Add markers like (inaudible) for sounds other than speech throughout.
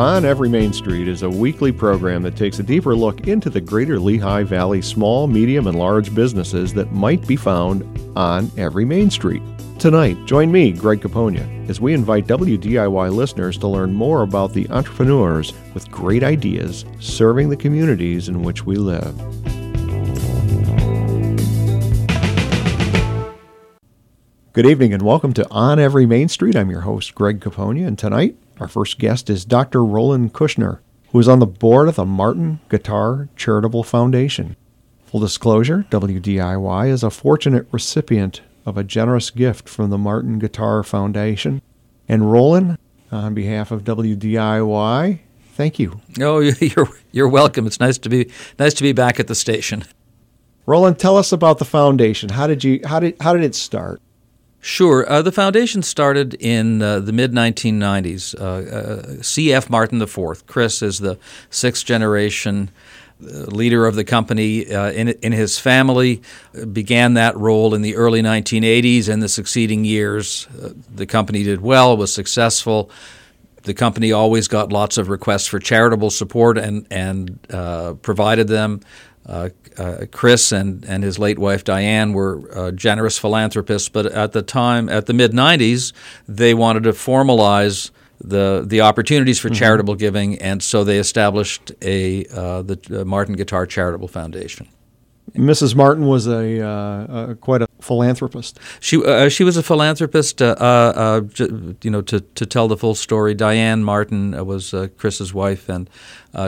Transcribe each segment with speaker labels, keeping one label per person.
Speaker 1: On Every Main Street is a weekly program that takes a deeper look into the greater Lehigh Valley small, medium, and large businesses that might be found on every Main Street. Tonight, join me, Greg Capogna, as we invite WDIY listeners to learn more about the entrepreneurs with great ideas serving the communities in which we live. Good evening and welcome to On Every Main Street. I'm your host, Greg Capogna, and tonight our first guest is Dr. Roland Kushner, who is on the board of the Martin Guitar Charitable Foundation. Full disclosure WDIY is a fortunate recipient of a generous gift from the Martin Guitar Foundation. And Roland, on behalf of WDIY, thank you.
Speaker 2: Oh, (laughs) you're you're welcome. It's nice to be nice to be back at the station.
Speaker 1: Roland, tell us about the foundation. How did you how did how did it start?
Speaker 2: Sure. Uh, the foundation started in uh, the mid 1990s. Uh, uh C.F. Martin IV, Chris, is the sixth generation uh, leader of the company uh, in, in his family, began that role in the early 1980s. and the succeeding years, the company did well, was successful. The company always got lots of requests for charitable support and, and provided them. Uh, uh, Chris and, and his late wife Diane were uh, generous philanthropists, but at the time, at the mid 90s, they wanted to formalize the the opportunities for mm-hmm. charitable giving, and so they established a uh, the Martin Guitar Charitable Foundation.
Speaker 1: Mrs. Martin was a uh, quite a philanthropist.
Speaker 2: She uh, uh, she was a philanthropist. Uh, uh, uh you know, to to tell the full story, Diane Martin uh, was Chris's wife, and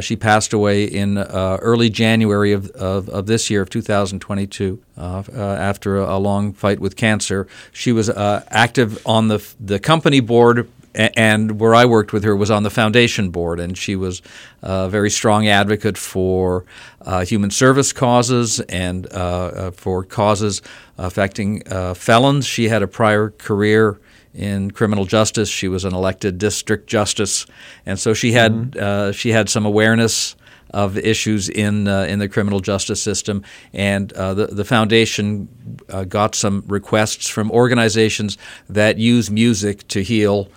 Speaker 2: she passed away in early January of, of, of, this year of 2022 after a, a, long fight with cancer. She was active on the the company board and where I worked with her was on the foundation board, and she was a very strong advocate for uh, human service causes and uh, uh for causes affecting uh, felons. She had a prior career in criminal justice. She was an elected district justice, and so she had mm-hmm. Uh, she had some awareness of issues in uh, in the criminal justice system, and uh, the the foundation uh, got some requests from organizations that use music to heal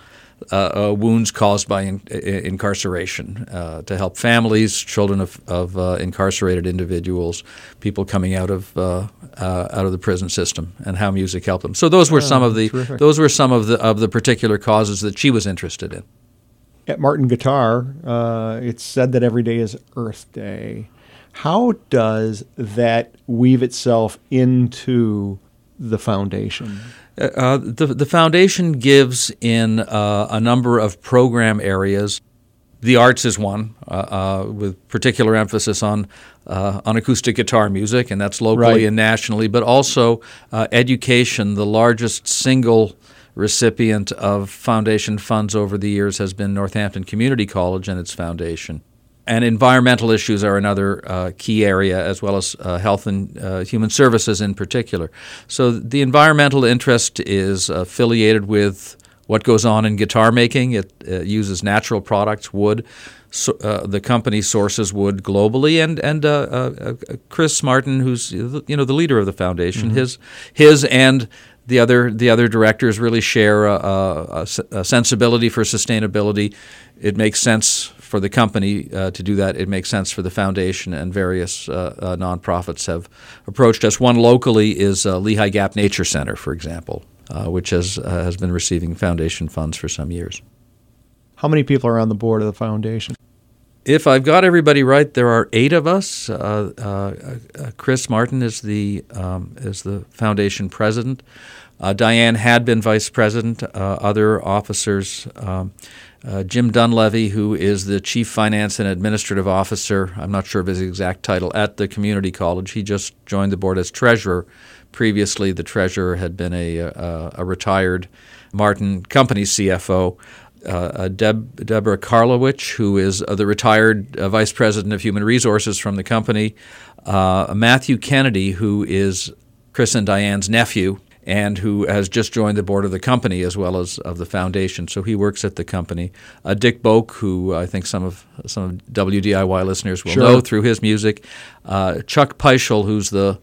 Speaker 2: uh, uh, wounds caused by in, incarceration, uh, to help families, children of, of uh, incarcerated individuals, people coming out of uh, uh, out of the prison system, and how music helped them. So those were some of the terrific. those were some of the of the particular causes that she was interested in.
Speaker 1: At Martin Guitar, it's said that every day is Earth Day. How does that weave itself into the foundation?
Speaker 2: Uh, the, the foundation gives in uh, a number of program areas. The arts is one, uh, uh with particular emphasis on uh, on acoustic guitar music, and that's locally right. and nationally, but also uh, education. The largest single recipient of foundation funds over the years has been Northampton Community College and its foundation. And environmental issues are another uh, key area, as well as uh, health and uh, human services in particular. So the environmental interest is affiliated with what goes on in guitar making. It uses natural products, wood. So, uh, the company sources wood globally, and and uh, uh, Chris Martin, who's you know the leader of the foundation, mm-hmm. his his and the other the other directors really share a, a, a, sensibility for sustainability. It makes sense for the company uh, to do that. It makes sense for the foundation and various uh, uh, nonprofits have approached us. One locally is uh, Lehigh Gap Nature Center, for example, uh, which has uh, has been receiving foundation funds for some years.
Speaker 1: How many people are on the board of the foundation?
Speaker 2: If I've got everybody right, there are eight of us. Chris Martin is the um, is the foundation president. Diane had been vice president. other officers. Um, uh, Jim Dunlevy, who is the Chief Finance and Administrative Officer, I'm not sure of his exact title, at the community college. He just joined the board as treasurer. Previously, the treasurer had been a, a, a retired Martin Company CFO. Uh, uh, Deb, Deborah Karlowich, who is uh, the retired uh, vice president of human resources from the company. Uh, Matthew Kennedy, who is Chris and Diane's nephew, and who has just joined the board of the company as well as of the foundation. So he works at the company. Uh, Dick Boak, who I think some of some of WDIY listeners will sure. know through his music. Uh, Chuck Peischel, who's the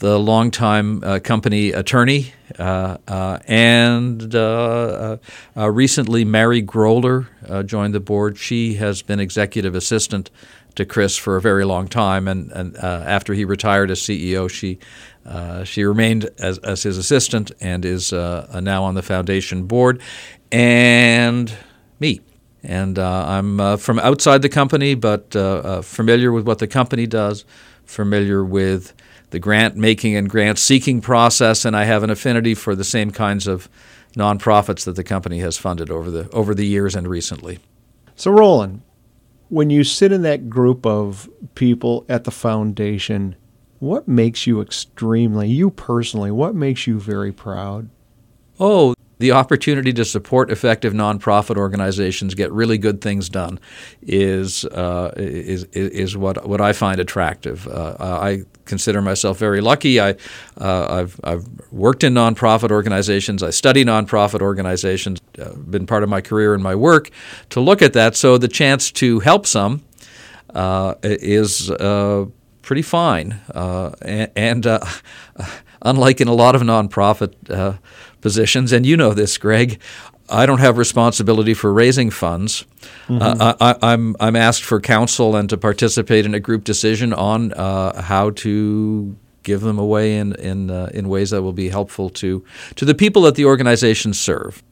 Speaker 2: the longtime uh, company attorney, uh, uh, and uh, uh, recently Mary Groller joined the board. She has been executive assistant to Chris for a very long time, and, and uh, after he retired as CEO, she uh, she remained as, as, his assistant and is uh, now on the foundation board. And me. And I'm from outside the company, but familiar with what the company does, familiar with the grant making and grant seeking process, and I have an affinity for the same kinds of nonprofits that the company has funded over the over the years and recently.
Speaker 1: So, Roland, when you sit in that group of people at the foundation, what makes you extremely, you personally, what makes you very proud?
Speaker 2: Oh, the opportunity to support effective nonprofit organizations get really good things done is uh, is is what what I find attractive. Uh, I consider myself very lucky. I uh, I've I've worked in nonprofit organizations. I study nonprofit organizations. Uh, been part of my career and my work to look at that. So the chance to help some uh, is uh, pretty fine. and, and (laughs) unlike in a lot of nonprofit positions, and you know this, Greg. I don't have responsibility for raising funds. Mm-hmm. Uh, I, am I'm, I'm asked for counsel and to participate in a group decision on uh, how to give them away in in uh, in ways that will be helpful to to the people that the organizations serve.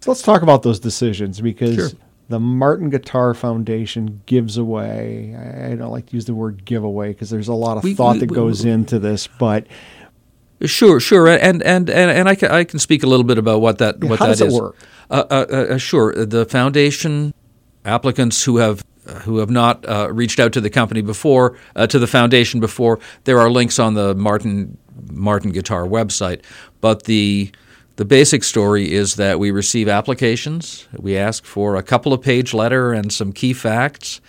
Speaker 1: So let's talk about those decisions because sure. the Martin Guitar Foundation gives away. I don't like to use the word giveaway because there's a lot of we, thought we, that goes we, into this, but
Speaker 2: Sure, sure, and and and, and I, can, I can speak a little bit about what that
Speaker 1: yeah,
Speaker 2: what
Speaker 1: how
Speaker 2: that
Speaker 1: does is. It work?
Speaker 2: Uh, uh, uh, sure, the foundation applicants who have who have not uh, reached out to the company before, uh, to the foundation before, there are links on the Martin Martin Guitar website. But the the basic story is that we receive applications. We ask for a couple of page letter and some key facts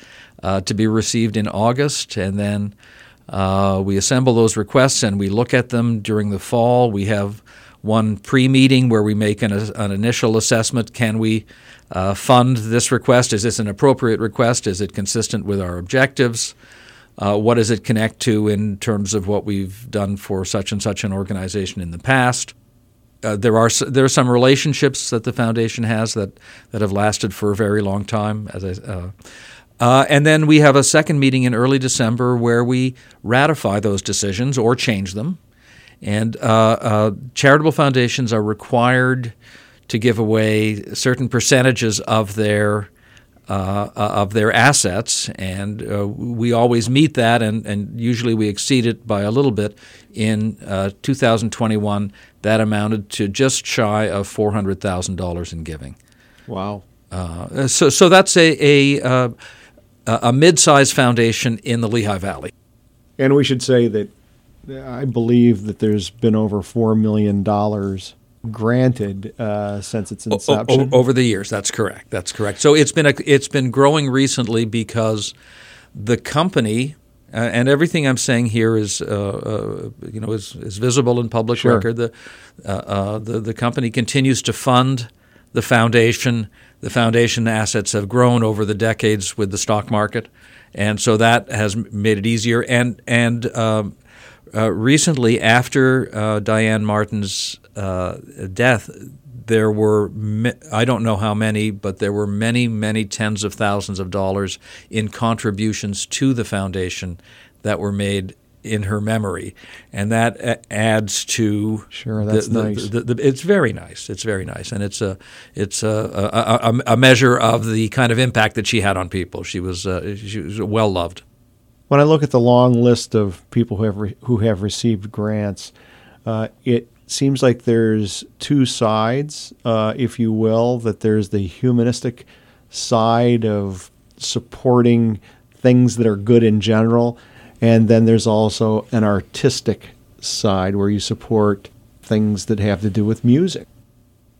Speaker 2: uh, to be received in August, and then uh, we assemble those requests and we look at them during the fall. We have one pre meeting where we make an, an initial assessment. Can we uh, fund this request? Is this an appropriate request? Is it consistent with our objectives? Uh, what does it connect to in terms of what we've done for such and such an organization in the past? Uh, there are there are some relationships that the foundation has that, that have lasted for a very long time. As I, uh, uh, and then we have a second meeting in early December where we ratify those decisions or change them. And uh, uh, charitable foundations are required to give away certain percentages of their uh, uh, of their assets, and uh, we always meet that, and, and usually we exceed it by a little bit. In 2021, that amounted to just shy of four hundred thousand dollars in giving.
Speaker 1: Wow!
Speaker 2: so, so that's a, a a mid-sized foundation in the Lehigh Valley.
Speaker 1: And we should say that I believe that there's been over four million dollars granted uh, since its inception
Speaker 2: o- over the years. That's correct. That's correct. So it's been a, it's been growing recently because the company. Uh, and everything I'm saying here is, uh, uh you know, is, is visible in public
Speaker 1: sure.
Speaker 2: record. The, uh, uh, the the company continues to fund the foundation the foundation assets have grown over the decades with the stock market, and so that has made it easier. And and um, uh, recently, after uh, Diane Martin's uh, death, there were I don't know how many, but there were many, many tens of thousands of dollars in contributions to the foundation that were made in her memory, and that adds to
Speaker 1: sure that's
Speaker 2: the,
Speaker 1: nice.
Speaker 2: The, the, it's very nice. It's very nice, and it's a it's a, a, a, measure of the kind of impact that she had on people. She was uh, she was well loved.
Speaker 1: When I look at the long list of people who have re- who have received grants, uh, it seems like there's two sides, uh, if you will. That there's the humanistic side of supporting things that are good in general and then there's also an artistic side where you support things that have to do with music.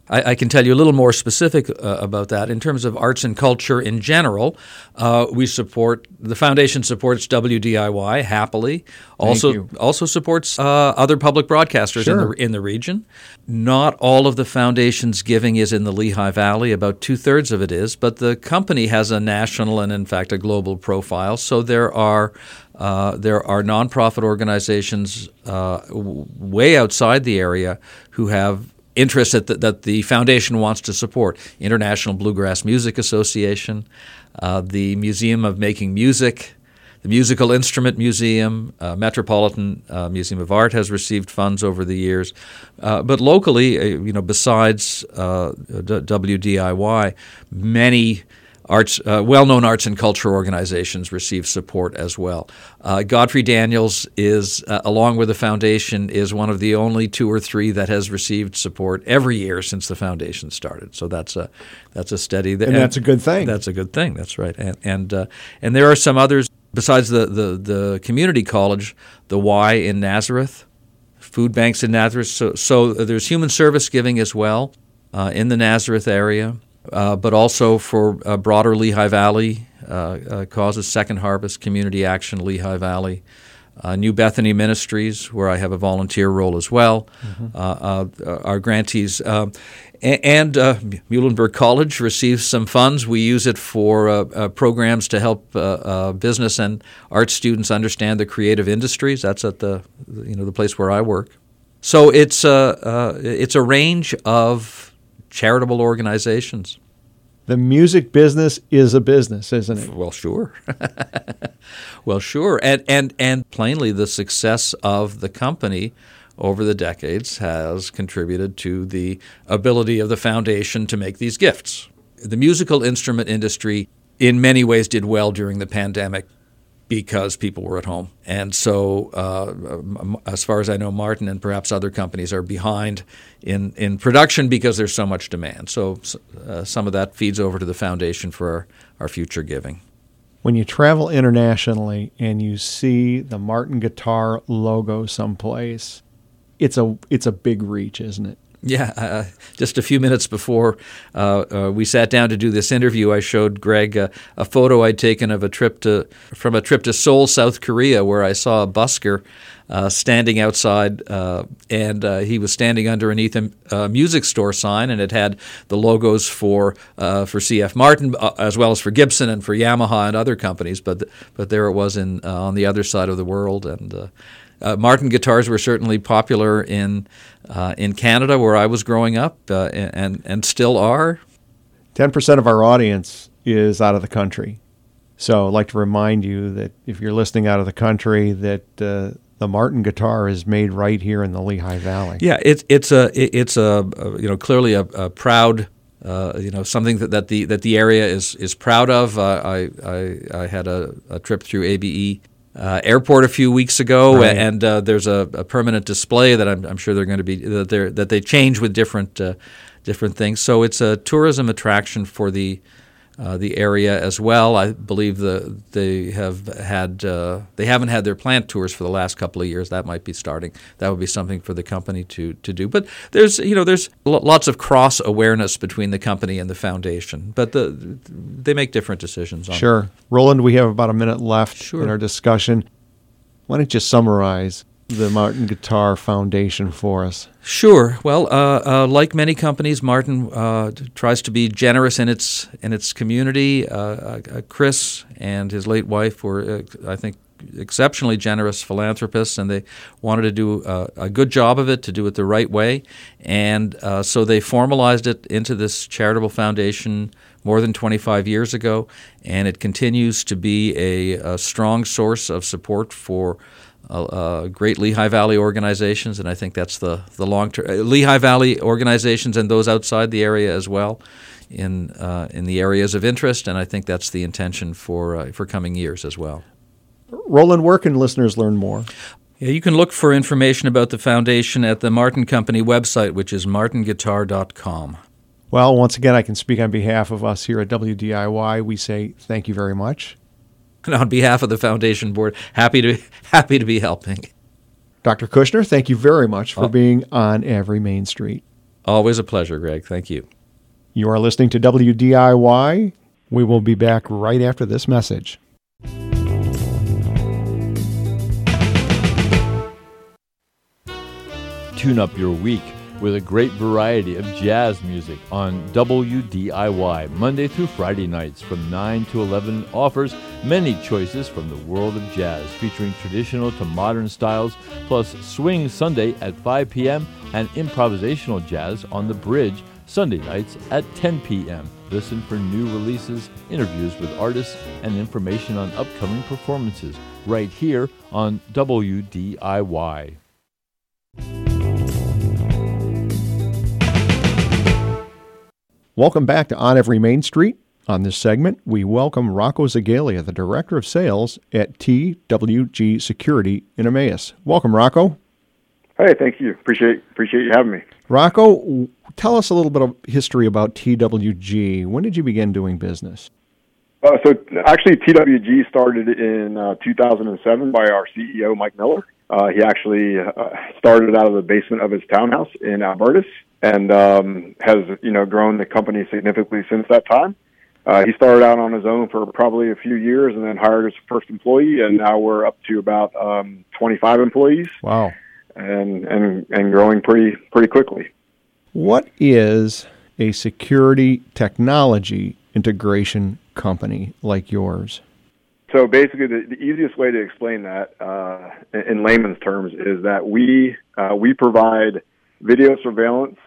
Speaker 2: I, I, can tell you a little more specific uh, about that. In terms of arts and culture in general, uh, we support the foundation supports WDIY happily. Also, also supports uh, other public broadcasters sure. in the in the region. Not all of the foundation's giving is in the Lehigh Valley. About two thirds of it is, but the company has a national and, in fact, a global profile. So there are uh, there are nonprofit organizations uh, way outside the area who have interests that the, that the foundation wants to support. International Bluegrass Music Association, uh, the Museum of Making Music, the Musical Instrument Museum, uh, Metropolitan uh, Museum of Art has received funds over the years. Uh, but locally, uh, you know, besides uh, WDIY, many arts, uh, well-known arts and culture organizations receive support as well. Uh, Godfrey Daniels is, uh, along with the foundation, is one of the only two or three that has received support every year since the foundation started. So that's a that's a steady.
Speaker 1: Th- and that's a good thing.
Speaker 2: That's a good thing. That's right. And and uh, and there are some others besides the, the the community college, the Y in Nazareth, food banks in Nazareth. So so there's human service giving as well uh, in the Nazareth area but also for uh, broader Lehigh Valley uh, uh, causes, Second Harvest, Community Action, Lehigh Valley. Uh, New Bethany Ministries, where I have a volunteer role as well, mm-hmm. our grantees. And uh, Muhlenberg College receives some funds. We use it for uh, uh, programs to help business and art students understand the creative industries. That's at the you know the place where I work. So it's a it's a range of charitable organizations.
Speaker 1: The music business is a business, isn't it?
Speaker 2: Well, sure. (laughs) well, sure. And, and, and plainly, the success of the company over the decades has contributed to the ability of the foundation to make these gifts. The musical instrument industry, in many ways, did well during the pandemic because people were at home. And so, uh, as far as I know, Martin and perhaps other companies are behind in, in production because there's so much demand. So, uh, some of that feeds over to the foundation for our, our future giving.
Speaker 1: When you travel internationally and you see the Martin Guitar logo someplace, it's a it's a big reach, isn't it?
Speaker 2: Yeah, uh, just a few minutes before uh, uh, we sat down to do this interview, I showed Greg a photo I'd taken of a trip to from a trip to Seoul, South Korea, where I saw a busker uh, standing outside, uh, and uh, he was standing underneath a music store sign, and it had the logos for for CF Martin as well as for Gibson and for Yamaha and other companies. But but there it was in on the other side of the world, and uh, Martin guitars were certainly popular in uh, in Canada, where I was growing up, uh, and and still are.
Speaker 1: Ten percent of our audience is out of the country, so I'd like to remind you that if you're listening out of the country, that uh, the Martin guitar is made right here in the Lehigh Valley.
Speaker 2: Yeah, it's it's a it's a you know clearly a, a proud. Uh, you know something that, that the that the area is is proud of. Uh, I, I, I had a, a, trip through ABE uh, airport a few weeks ago, right. and uh, there's a, a, permanent display that I'm, I'm sure they're going to be that they that they change with different uh, different things. So it's a tourism attraction for the uh, the area as well. I believe the they have had uh, they haven't had their plant tours for the last couple of years. That might be starting. That would be something for the company to to do. But there's you know there's lots of cross awareness between the company and the foundation. But the they make different decisions.
Speaker 1: sure, Roland. We have about a minute left sure. in our discussion. Why don't you summarize the Martin Guitar Foundation for us?
Speaker 2: Sure. Well, uh, uh, like many companies, Martin uh, tries to be generous in its in its community. Uh, uh, Chris and his late wife were, uh, I think, exceptionally generous philanthropists, and they wanted to do a good job of it, to do it the right way, and so they formalized it into this charitable foundation more than 25 years ago, and it continues to be a, a strong source of support for uh, great Lehigh Valley organizations, and I think that's the the long term uh, Lehigh Valley organizations and those outside the area as well, in uh, in the areas of interest, and I think that's the intention for uh, for coming years as well.
Speaker 1: Roland, where can listeners learn more?
Speaker 2: Yeah, you can look for information about the foundation at the Martin Company website, which is martinguitar.com.
Speaker 1: Well, once again, I can speak on behalf of us here at WDIY. We say thank you very much.
Speaker 2: And (laughs) on behalf of the foundation board, happy to (laughs) happy to be helping.
Speaker 1: Dr. Kushner, thank you very much for oh. being on Every Main Street.
Speaker 2: Always a pleasure, Greg. Thank you.
Speaker 1: You are listening to WDIY. We will be back right after this message.
Speaker 3: Tune up your week with a great variety of jazz music on WDIY Monday through Friday nights from 9 to 11 offers many choices from the world of jazz featuring traditional to modern styles plus swing Sunday at 5 p.m. and improvisational jazz on the bridge Sunday nights at 10 p.m. Listen for new releases, interviews with artists, and information on upcoming performances right here on WDIY.
Speaker 1: Welcome back to On Every Main Street. On this segment, we welcome Rocco Zegalia, the Director of Sales at TWG Security in Emmaus. Welcome, Rocco.
Speaker 4: Hey, thank you. Appreciate appreciate you having me.
Speaker 1: Rocco, tell us a little bit of history about TWG. When did you begin doing business?
Speaker 4: Uh, so actually, TWG started in uh, 2007 by our CEO Mike Miller. Uh, he actually uh, started out of the basement of his townhouse in Alburtis and um, has you know grown the company significantly since that time. Uh, he started out on his own for probably a few years, and then hired his first employee, and now we're up to about um, 25 employees.
Speaker 1: Wow,
Speaker 4: and and and growing pretty pretty quickly.
Speaker 1: What is a security technology integration company like yours?
Speaker 4: So basically, the, the easiest way to explain that uh, in layman's terms is that we uh, we provide video surveillance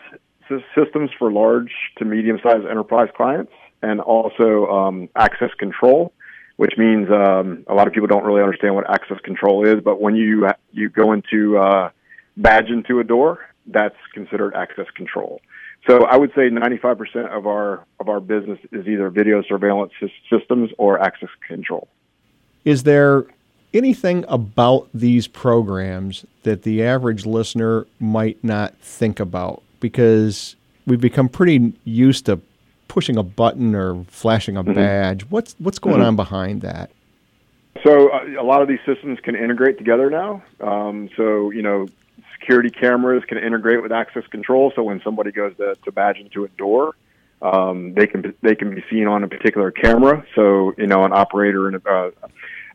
Speaker 4: systems for large to medium-sized enterprise clients, and also um, access control, which means um, a lot of people don't really understand what access control is. But when you you go into uh, badge into a door, that's considered access control. So I would say 95% of our of our business is either video surveillance systems or access control.
Speaker 1: Is there anything about these programs that the average listener might not think about because we've become pretty used to pushing a button or flashing a mm-hmm. badge. What's what's going mm-hmm. on behind that?
Speaker 4: So uh, a lot of these systems can integrate together now. Um, so you know, security cameras can integrate with access control. So when somebody goes to, to badge into a door, um, they can they can be seen on a particular camera. So you know, an operator and a, uh,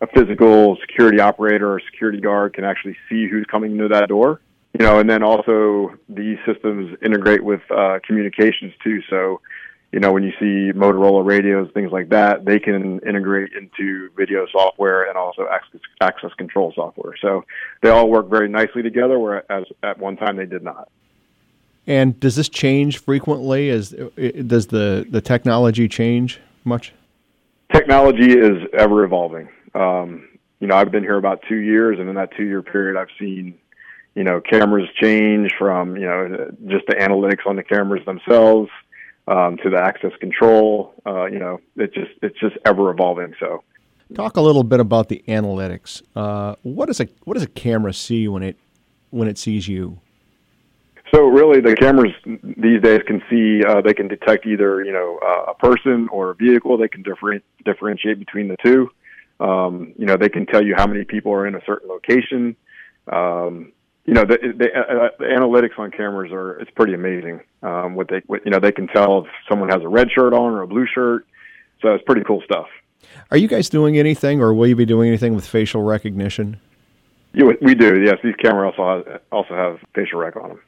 Speaker 4: a physical security operator or security guard can actually see who's coming into that door. You know, and then also these systems integrate with uh, communications too. So you know, when you see Motorola radios, things like that, they can integrate into video software and also access, access control software. So they all work very nicely together, whereas at one time they did not.
Speaker 1: And does this change frequently? As does the the technology change much?
Speaker 4: Technology is ever evolving. Um, you know, I've been here about two years, and in that two year period, I've seen you know cameras change from you know just the analytics on the cameras themselves um, to the access control. Uh, you know, it just it's just ever evolving. So,
Speaker 1: talk a little bit about the analytics. Uh, what does a what does a camera see when it when it sees you?
Speaker 4: So really, the cameras these days can see uh, they can detect either you know uh, a person or a vehicle. They can different, differentiate between the two. Um, you know, they can tell you how many people are in a certain location. Um, you know the, the, uh, the analytics on cameras are it's pretty amazing. Um, what they what, you know they can tell if someone has a red shirt on or a blue shirt, so it's pretty cool stuff.
Speaker 1: Are you guys doing anything, or will you be doing anything with facial recognition?
Speaker 4: Yeah, we do. Yes, these cameras also have, also have facial rec on them.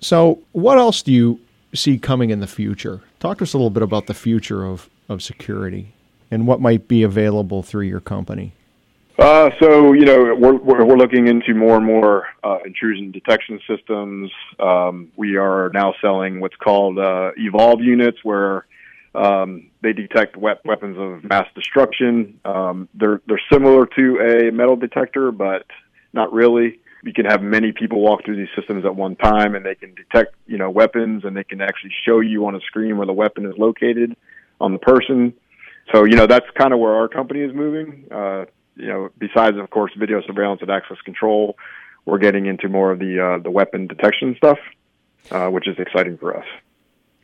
Speaker 1: So, what else do you see coming in the future? Talk to us a little bit about the future of, of security and what might be available through your company.
Speaker 4: Uh, so you know we're, we're looking into more and more uh, intrusion detection systems. Um, we are now selling what's called uh, Evolv units, where um, they detect wep- weapons of mass destruction. Um, they're they're similar to a metal detector, but not really. You can have many people walk through these systems at one time, and they can detect you know weapons, and they can actually show you on a screen where the weapon is located on the person. So you know that's kind of where our company is moving. Uh, you know, besides of course video surveillance and access control, we're getting into more of the uh, the weapon detection stuff, uh, which is exciting for us.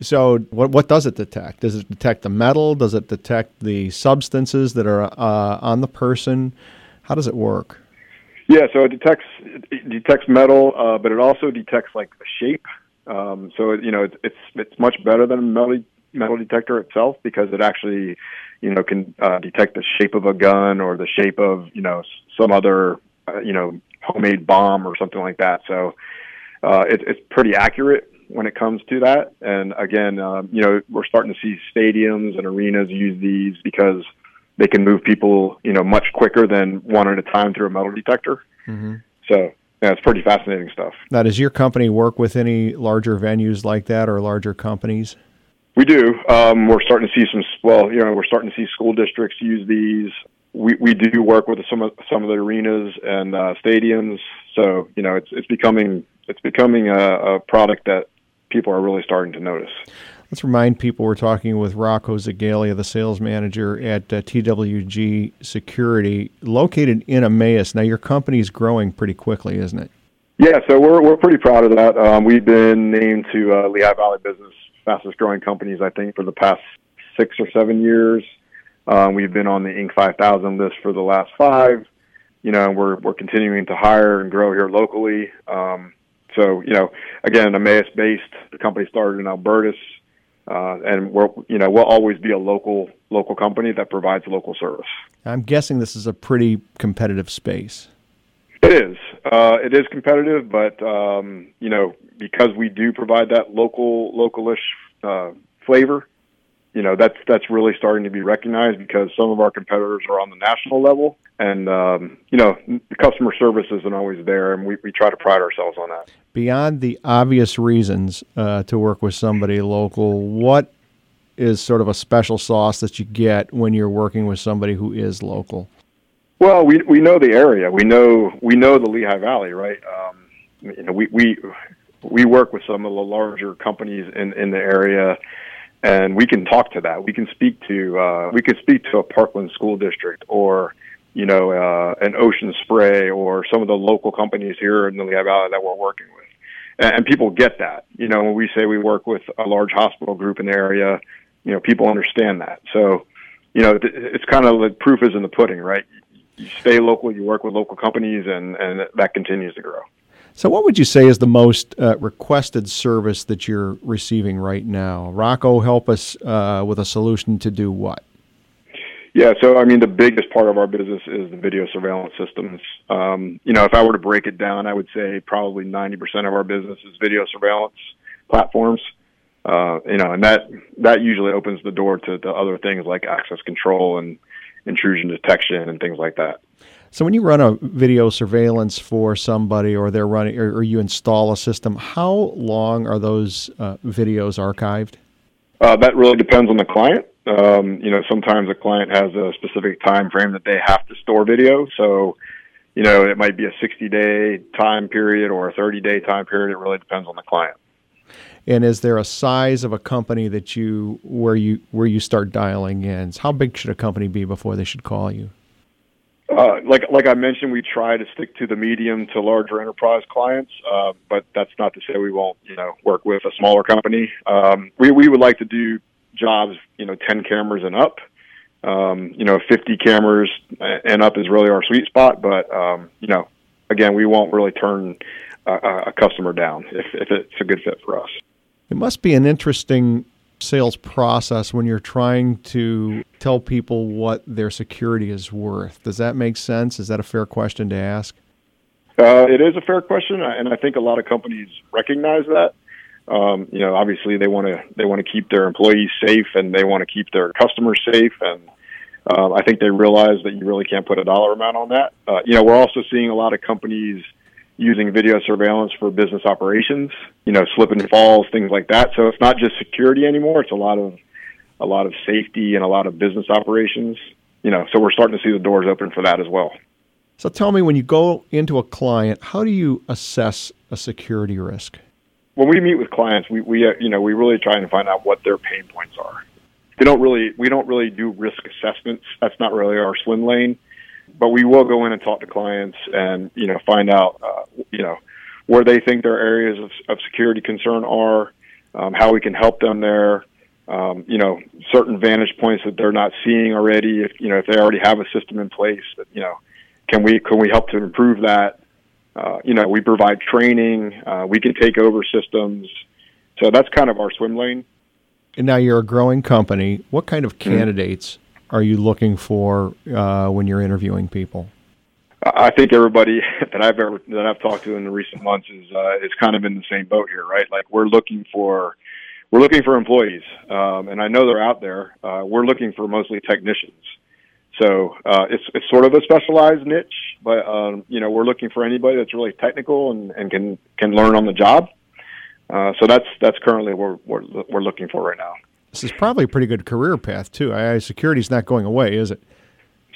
Speaker 1: So, what what does it detect? Does it detect the metal? Does it detect the substances that are uh, on the person? How does it work?
Speaker 4: Yeah, so it detects it detects metal, uh, but it also detects like the shape. Um, so you know, it's, it's it's much better than a metal metal detector itself because it actually, you know, can uh, detect the shape of a gun or the shape of you know some other uh, you know homemade bomb or something like that. So uh, it, it's pretty accurate when it comes to that. And again, um, you know, we're starting to see stadiums and arenas use these because they can move people, you know, much quicker than one at a time through a metal detector. Mm-hmm. So yeah, it's pretty fascinating stuff.
Speaker 1: Now, does your company work with any larger venues like that or larger companies?
Speaker 4: We do. Um, we're starting to see some. Well, you know, we're starting to see school districts use these. We we do work with some of some of the arenas and uh, stadiums. So you know, it's it's becoming it's becoming a, a product that people are really starting to notice.
Speaker 1: Let's remind people we're talking with Rocco Zegalia, the sales manager at uh, TWG Security, located in Emmaus. Now, your company's growing pretty quickly, isn't it?
Speaker 4: Yeah, so we're we're pretty proud of that. Um, we've been named to uh, Lehigh Valley Business fastest growing companies, I think, for the past six or seven years. Um, we've been on the Inc. 5000 list for the last five. You know, we're we're continuing to hire and grow here locally. Um, so, you know, again, Emmaus based. The company started in Alburtis uh, and we're you know we'll always be a local local company that provides local service.
Speaker 1: I'm guessing this is a pretty competitive space.
Speaker 4: It is. Uh, it is competitive, but um, you know because we do provide that local localish uh, flavor, you know that's that's really starting to be recognized because some of our competitors are on the national level, and um, you know customer service isn't always there, and we, we try to pride ourselves on that
Speaker 1: beyond the obvious reasons uh, to work with somebody local, what is sort of a special sauce that you get when you're working with somebody who is local?
Speaker 4: Well, we we know the area. We know we know the Lehigh Valley, right? Um, you know, we we we work with some of the larger companies in in the area, and we can talk to that. We can speak to uh, we can speak to a Parkland school district or you know uh, an Ocean Spray or some of the local companies here in the Lehigh Valley that we're working with and people get that. You know, when we say we work with a large hospital group in the area, you know, people understand that. So, you know, it's kind of the proof is in the pudding, right? You stay local, you work with local companies, and and that continues to grow.
Speaker 1: So, what would you say is the most uh, requested service that you're receiving right now? Rocco, help us uh, with a solution to do what?
Speaker 4: Yeah, so I mean, the biggest part of our business is the video surveillance systems. Um, you know, if I were to break it down, I would say probably 90% of our business is video surveillance platforms. Uh, you know, and that that usually opens the door to, to other things like access control and intrusion detection and things like that.
Speaker 1: So, when you run a video surveillance for somebody, or they're running, or, or you install a system, how long are those uh, videos archived?
Speaker 4: Uh, that really depends on the client. Um, you know, sometimes a client has a specific time frame that they have to store video. So, you know, it might be a 60 day time period or a 30 day time period. It really depends on the client.
Speaker 1: And is there a size of a company that you where you where you start dialing in? How big should a company be before they should call you?
Speaker 4: Uh, like like I mentioned, we try to stick to the medium to larger enterprise clients, uh, but that's not to say we won't you know work with a smaller company. Um, we we would like to do jobs, you know, 10 cameras and up. Um, you know, 50 cameras and up is really our sweet spot. But, um, you know, again, we won't really turn a, a customer down if, if it's a good fit for us.
Speaker 1: It must be an interesting sales process when you're trying to tell people what their security is worth. Does that make sense? Is that a fair question to ask?
Speaker 4: Uh, it is a fair question, and I think a lot of companies recognize that. Um, you know, obviously they want to they want to keep their employees safe and they want to keep their customers safe, and uh, I think they realize that you really can't put a dollar amount on that. Uh, you know, we're also seeing a lot of companies using video surveillance for business operations. You know, slip and falls, things like that. So it's not just security anymore; it's a lot of a lot of safety and a lot of business operations. You know, so we're starting to see the doors open for that as well.
Speaker 1: So tell me, when you go into a client, how do you assess a security risk?
Speaker 4: when we meet with clients, we, we uh, you know we really try and find out what their pain points are. They don't really we don't really do risk assessments. That's not really our swim lane. But we will go in and talk to clients and you know find out uh, you know where they think their areas of, of security concern are, um, how we can help them there. Um, you know, certain vantage points that they're not seeing already. If you know if they already have a system in place, that you know, can we can we help to improve that? Uh, you know, we provide training. Uh, we can take over systems. So that's kind of our swim lane.
Speaker 1: And now you're a growing company. What kind of mm-hmm. candidates mm-hmm. Are you looking for uh, when you're interviewing people?
Speaker 4: I think everybody (laughs) that I've ever that I've talked to in the recent months is uh, is kind of in the same boat here, right? Like we're looking for we're looking for employees, um, and I know they're out there. Uh, we're looking for mostly technicians. So uh, it's it's sort of a specialized niche, but um, you know we're looking for anybody that's really technical and, and can can learn on the job. Uh, so that's that's currently what we're, we're, we're looking for right now.
Speaker 1: This is probably a pretty good career path too. I, security's not going away, is it?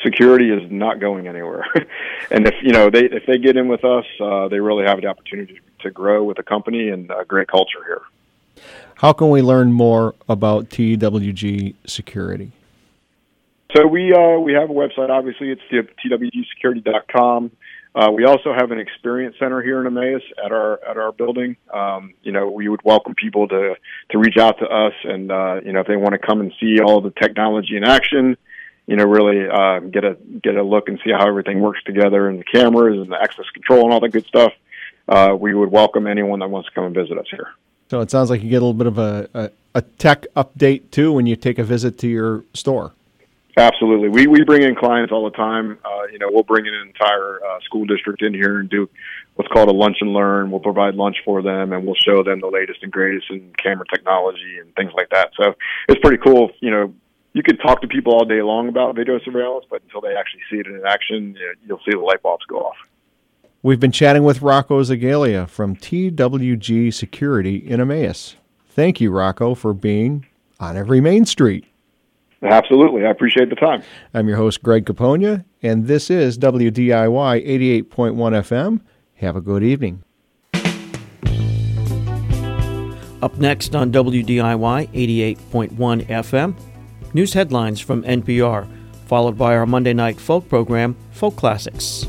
Speaker 4: Security is not going anywhere, (laughs) and if you know they if they get in with us, uh, they really have the opportunity to grow with the company and a great culture here.
Speaker 1: How can we learn more about TWG Security?
Speaker 4: So we uh, we have a website. Obviously, it's twgsecurity.com. Uh, we also have an experience center here in Emmaus at our at our building. Um, you know, we would welcome people to to reach out to us, and uh, you know, if they want to come and see all the technology in action, you know, really uh, get a get a look and see how everything works together, and the cameras and the access control and all that good stuff. Uh, we would welcome anyone that wants to come and visit us here.
Speaker 1: So it sounds like you get a little bit of a, a, a tech update too when you take a visit to your store.
Speaker 4: Absolutely. We we bring in clients all the time. Uh, you know, we'll bring in an entire uh, school district in here and do what's called a lunch and learn. We'll provide lunch for them and we'll show them the latest and greatest in camera technology and things like that. So it's pretty cool. You know, you could talk to people all day long about video surveillance, but until they actually see it in action, you'll see the light bulbs go off.
Speaker 1: We've been chatting with Rocco Zegalia from TWG Security in Emmaus. Thank you, Rocco, for being on every Main Street.
Speaker 4: Absolutely. I appreciate the time.
Speaker 1: I'm your host, Greg Capogna, and this is WDIY 88.1 FM. Have a good evening.
Speaker 5: Up next on WDIY 88.1 FM, news headlines from NPR, followed by our Monday night folk program, Folk Classics.